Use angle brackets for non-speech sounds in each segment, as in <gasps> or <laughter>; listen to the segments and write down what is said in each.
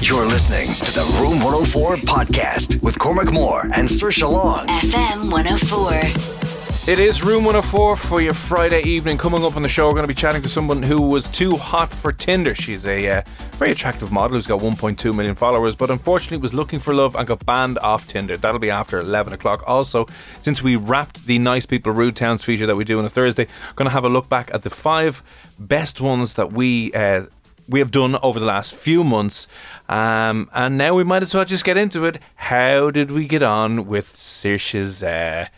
You're listening to the Room 104 podcast with Cormac Moore and Sir Long. FM 104. It is Room 104 for your Friday evening. Coming up on the show, we're going to be chatting to someone who was too hot for Tinder. She's a uh, very attractive model who's got 1.2 million followers, but unfortunately was looking for love and got banned off Tinder. That'll be after 11 o'clock. Also, since we wrapped the Nice People Rude Towns feature that we do on a Thursday, we're going to have a look back at the five best ones that we uh, we have done over the last few months. Um, and now we might as well just get into it. How did we get on with Saoirse's uh,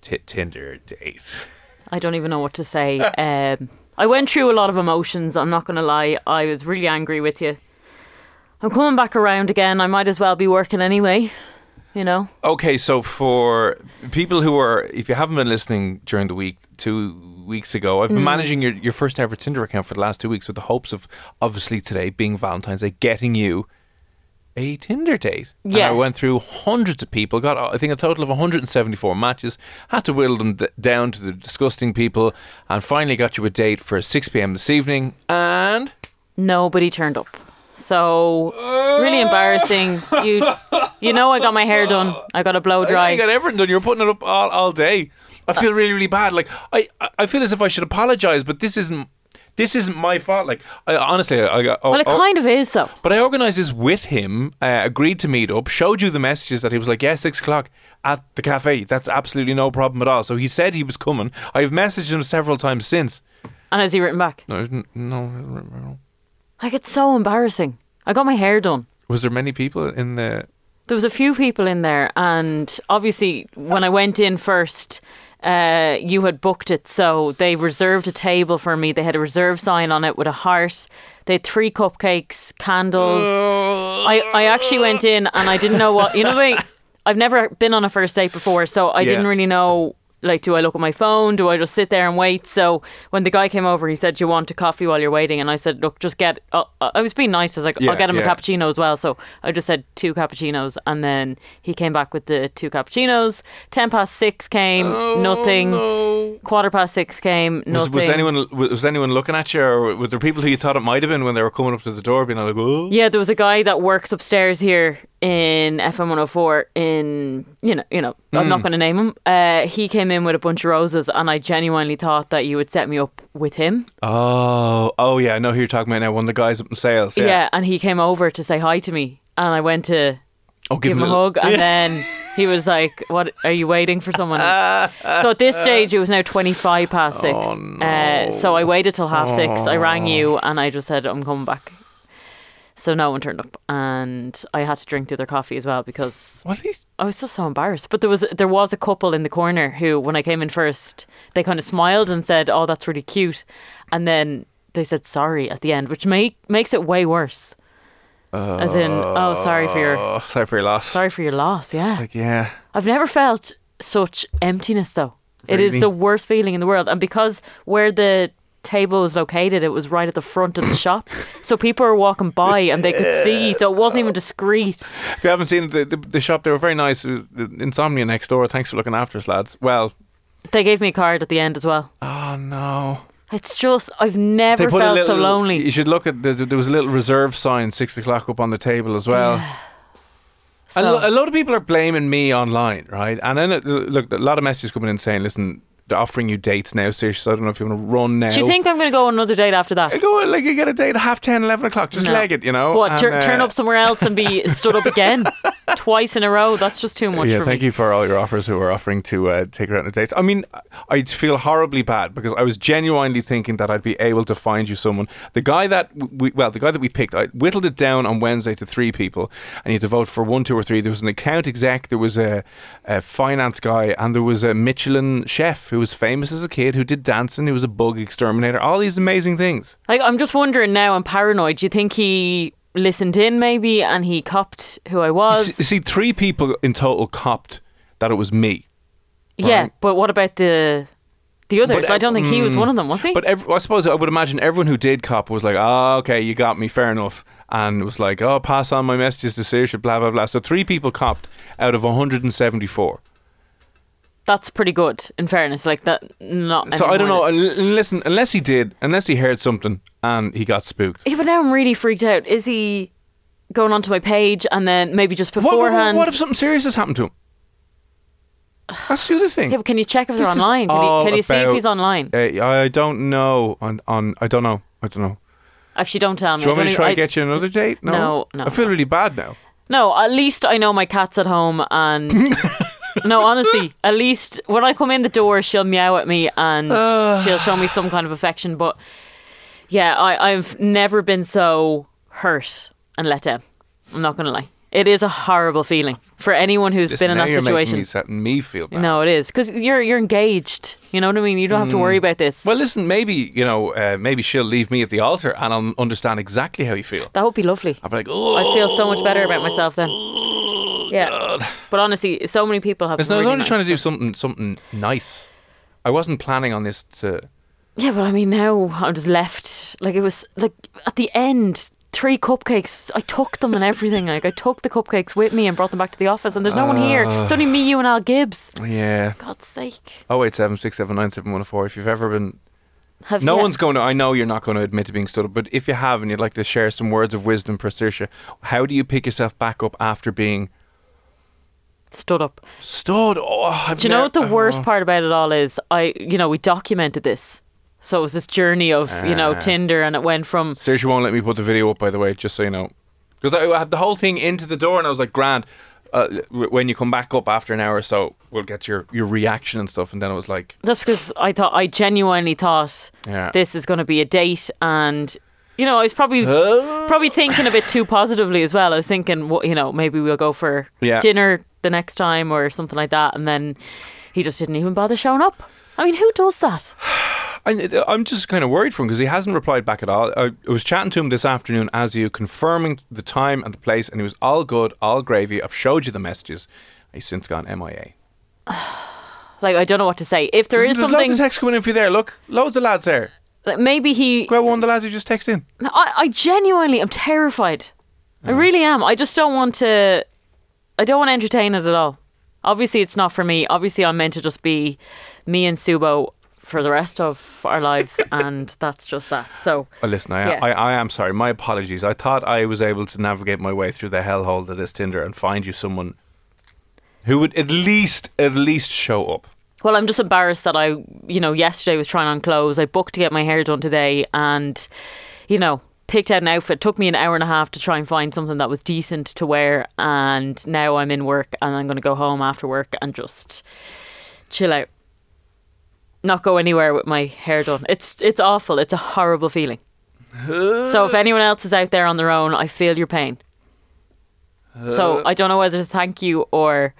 t- Tinder date? I don't even know what to say. <laughs> Um, I went through a lot of emotions. I'm not going to lie. I was really angry with you. I'm coming back around again. I might as well be working anyway. You know. Okay, so for people who are, if you haven't been listening during the week, two weeks ago, I've been mm. managing your, your first ever Tinder account for the last two weeks with the hopes of obviously today being Valentine's Day, getting you a Tinder date. And Yeah. I went through hundreds of people, got I think a total of 174 matches, had to whittle them down to the disgusting people, and finally got you a date for 6 p.m. this evening. And Nobody turned up. So really embarrassing. You you know I got my hair done. I got a blow <laughs> dry. I got everything done. You were putting it up all, all day. I feel really, really bad. Like I, I- feel as if I should apologize, but this isn't. This isn't my fault. Like I, honestly, I got. well, it kind of is though. But I organised this with him. Uh, agreed to meet up. Showed you the messages that he was like, "Yeah, six o'clock at the cafe. That's absolutely no problem at all." So he said he was coming. I've messaged him several times since. And has he written back? No, no, no. Like it's so embarrassing. I got my hair done. Was there many people in the? There was a few people in there, and obviously when I went in first, uh, you had booked it, so they reserved a table for me. They had a reserve sign on it with a heart. They had three cupcakes, candles. I I actually went in and I didn't know what you know. <laughs> I, I've never been on a first date before, so I Yeah. didn't really know. Like, do I look at my phone? Do I just sit there and wait? So when the guy came over, he said, "Do you want a coffee while you're waiting?" And I said, "Look, just get." Uh, I was being nice. I was like, Yeah, "I'll get him yeah. a cappuccino as well." So I just said two cappuccinos, and then he came back with the two cappuccinos. Ten past six came, nothing. Quarter past six came, Oh, Was, nothing. was anyone was anyone looking at you, or were there people who you thought it might have been when they were coming up to the door, being like, "Oh, Yeah, there was a guy that works upstairs here in FM 104 in you know, you know, I'm not going to name him. Uh, he came in with a bunch of roses and I genuinely thought that you would set me up with him. oh, oh yeah, I know who you're talking about now. One of the guys up in sales, Yeah. yeah. and he came over to say hi to me and I went to oh, give him a hug and then he was like, "What are you waiting for someone?" so at this stage it was now 25 past 6. Oh, uh, so I waited till half 6. I rang you and I just said, "I'm coming back." So no one turned up, and I had to drink the other coffee as well because What is- I was just so embarrassed. But there was there was a couple in the corner who, when I came in first, they kind of smiled and said, "Oh, that's really cute," and then they said sorry at the end, which make makes it way worse. As in, oh, sorry for your Oh, sorry for your loss. sorry for your loss. Yeah, Like, yeah. I've never felt such emptiness though. It is the worst feeling in the world, and because where the table was located, it was right at the front of the shop, so people were walking by and they could see. So it wasn't even discreet. If you haven't seen the, the, the shop, they were very nice. It was the Insomnia next door. Thanks for looking after us, lads. Well, They gave me a card at the end as well. oh no. It's just I've never They put a felt little, so lonely. You should look at the, there was a little reserve sign six o'clock up on the table as well. A, lo- a lot of people are blaming me online, right? And then it, look, a lot of messages coming in saying, "Listen, offering you dates now, Saoirse. So I don't know if you want to run now. Do you think I'm going to go on another date after that? I go like you get a date at half 10, 11 o'clock. Just No. leg it, you know. What, tur- and, turn uh, up somewhere else and be <laughs> stood up again twice in a row? That's just too much yeah, thank me. you for all your offers who are offering to uh, take her out on a date. I mean, I'd feel horribly bad because I was genuinely thinking that I'd be able to find you someone. The guy that we, well, the guy that we picked, I whittled it down on Wednesday to three people, and you had to vote for one, two, or three. There was an account exec, there was a, a finance guy, and there was a Michelin chef who was famous as a kid, who did dancing, who was a bug exterminator. All these amazing things. Like, I'm just wondering now, I'm paranoid. Do you think he listened in maybe and he copped who I was? See, see, three people in total copped that it was me. yeah, but what about the the others? But, I don't think he was mm, one of them, was he? But ev- I suppose I would imagine everyone who did cop was like, "Oh, okay, you got me, fair enough," and it was like, "Oh, pass on my messages to Saoirse, blah blah blah." So three people copped out of 174. That's pretty good, in fairness. Like that, not. So I don't know. Listen, unless he did, unless he heard something and he got spooked. Yeah, but now I'm really freaked out. Is he going onto my page and then maybe just What, what, beforehand? what if something serious has happened to him? <sighs> That's the other thing. yeah, but can you check if they're This is online? Can you, can you see if about- he's online? Uh, I don't know. On, on I don't know. I don't know. Actually, don't tell me. Do you I want me don't to try even- and get you another date? No, No, no. I feel really bad now. No, at least I know my cat's at home and <laughs> No, honestly, at least when I come in the door she'll meow at me and <sighs> she'll show me some kind of affection, but yeah, I, I've never been so hurt and let down. I'm not gonna lie. It is a horrible feeling for anyone who's Listen, been in now that you're situation. Making me, setting me feel bad. No, it is because you're you're engaged. You know what I mean. You don't have to worry about this. Well, listen, maybe you know, uh, maybe she'll leave me at the altar, and I'll understand exactly how you feel. that would be lovely. I'll be like, oh, I feel so much better about myself then. Yeah, but honestly, so many people have. Listen, I was only nice trying to do something, something nice. I wasn't planning on this to. Yeah, but I mean, now I'm just left. Like it was like at the end, three cupcakes. I took them and everything. Like I took the cupcakes with me and brought them back to the office. And there's no one ah. here. It's only me, you, and Al Gibbs. Yeah. God's sake. Oh wait, seven six seven nine seven one four. If you've ever been, Have no yeah. one's going to. I know you're not going to admit to being stood up, but if you have and you'd like to share some words of wisdom for Saoirse, how do you pick yourself back up after being stood up. stood? Oh, I've Do you know what the worst oh. part about it all is? I, you know, we documented this. So it was this journey of, you know, Ah. Tinder, and it went from Saoirse won't let me put the video up, by the way, just so you know. Because I had the whole thing into the door and I was like, grand. Uh, w- when you come back up after an hour or so, we'll get your, your reaction and stuff. And then it was like, That's because I thought I genuinely thought Yeah. this is going to be a date, and you know I was probably probably thinking a bit too positively as well. I was thinking, well, you know, maybe we'll go for Yeah. dinner the next time or something like that, and then he just didn't even bother showing up. I mean, who does that? <sighs> I, I'm just kind of worried for him because he hasn't replied back at all. I, I was chatting to him this afternoon as you, confirming the time and the place, and he was all good, all gravy. I've showed you the messages. He's since gone MIA. <sighs> Like, I don't know what to say. If there is There's something, loads of texts coming in for you there. Look, loads of lads there. like, maybe he. Grab one of the lads who just texted in. I, I genuinely am terrified. I really am. I just don't want to. I don't want to entertain it at all. Obviously, it's not for me. Obviously, I'm meant to just be me and Subo for the rest of our lives, <laughs> and that's just that. So, Well, listen, I, Yeah. I, I am sorry. My apologies. I thought I was able to navigate my way through the hellhole that is Tinder and find you someone who would at least, at least show up. well, I'm just embarrassed that I, you know, yesterday was trying on clothes. I booked to get my hair done today, and you know, picked out an outfit. Took me an hour and a half to try and find something that was decent to wear, and now I'm in work, and I'm going to go home after work and just chill out. Not go anywhere with my hair done. It's it's awful. It's a horrible feeling. so if <gasps> anyone else is out there on their own, I feel your pain. So I don't know whether to thank you or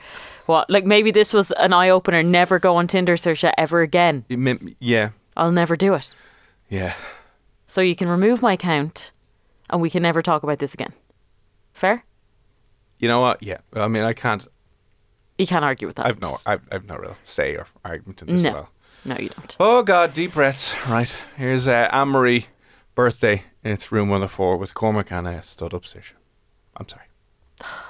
what. Like maybe this was an eye opener. Never go on Tinder, Saoirse, ever again. It meant- Yeah, I'll never do it. yeah. So you can remove my account, and we can never talk about this again. Fair? You know what? Yeah. I mean, I can't. You can't argue with that. I've no, I've, I've no real say or argument in this no, as well. no, you don't. Oh God, deep breaths. Right, here's uh, Anne Marie birthday. It's room 104 with Cormac and stood up Saoirse. I'm sorry. <sighs>